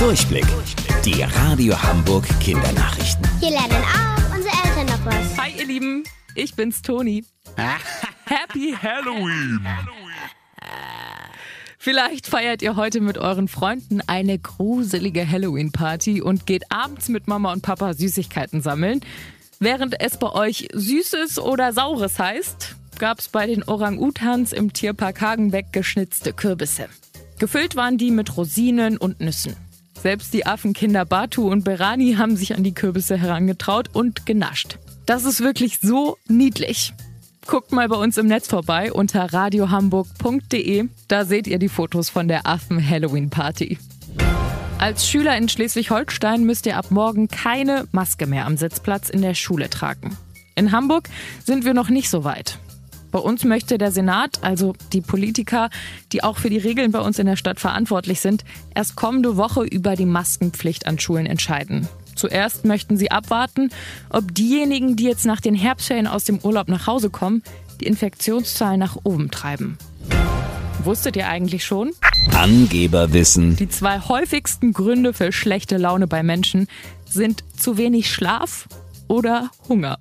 Durchblick. Die Radio Hamburg Kindernachrichten. Hier lernen auch unsere Eltern noch was. Hi ihr Lieben, ich bin's Toni. Happy Halloween. Vielleicht feiert ihr heute mit euren Freunden eine gruselige Halloween-Party und geht abends mit Mama und Papa Süßigkeiten sammeln. Während es bei euch Süßes oder Saures heißt, gab's bei den Orang-Utans im Tierpark Hagenbeck geschnitzte Kürbisse. Gefüllt waren die mit Rosinen und Nüssen. Selbst die Affenkinder Batu und Berani haben sich an die Kürbisse herangetraut und genascht. Das ist wirklich so niedlich. Guckt mal bei uns im Netz vorbei unter radiohamburg.de. Da seht ihr die Fotos von der Affen-Halloween-Party. Als Schüler in Schleswig-Holstein müsst ihr ab morgen keine Maske mehr am Sitzplatz in der Schule tragen. In Hamburg sind wir noch nicht so weit. Bei uns möchte der Senat, also die Politiker, die auch für die Regeln bei uns in der Stadt verantwortlich sind, erst kommende Woche über die Maskenpflicht an Schulen entscheiden. Zuerst möchten sie abwarten, ob diejenigen, die jetzt nach den Herbstferien aus dem Urlaub nach Hause kommen, die Infektionszahlen nach oben treiben. Wusstet ihr eigentlich schon? Angeberwissen. Die zwei häufigsten Gründe für schlechte Laune bei Menschen sind zu wenig Schlaf oder Hunger.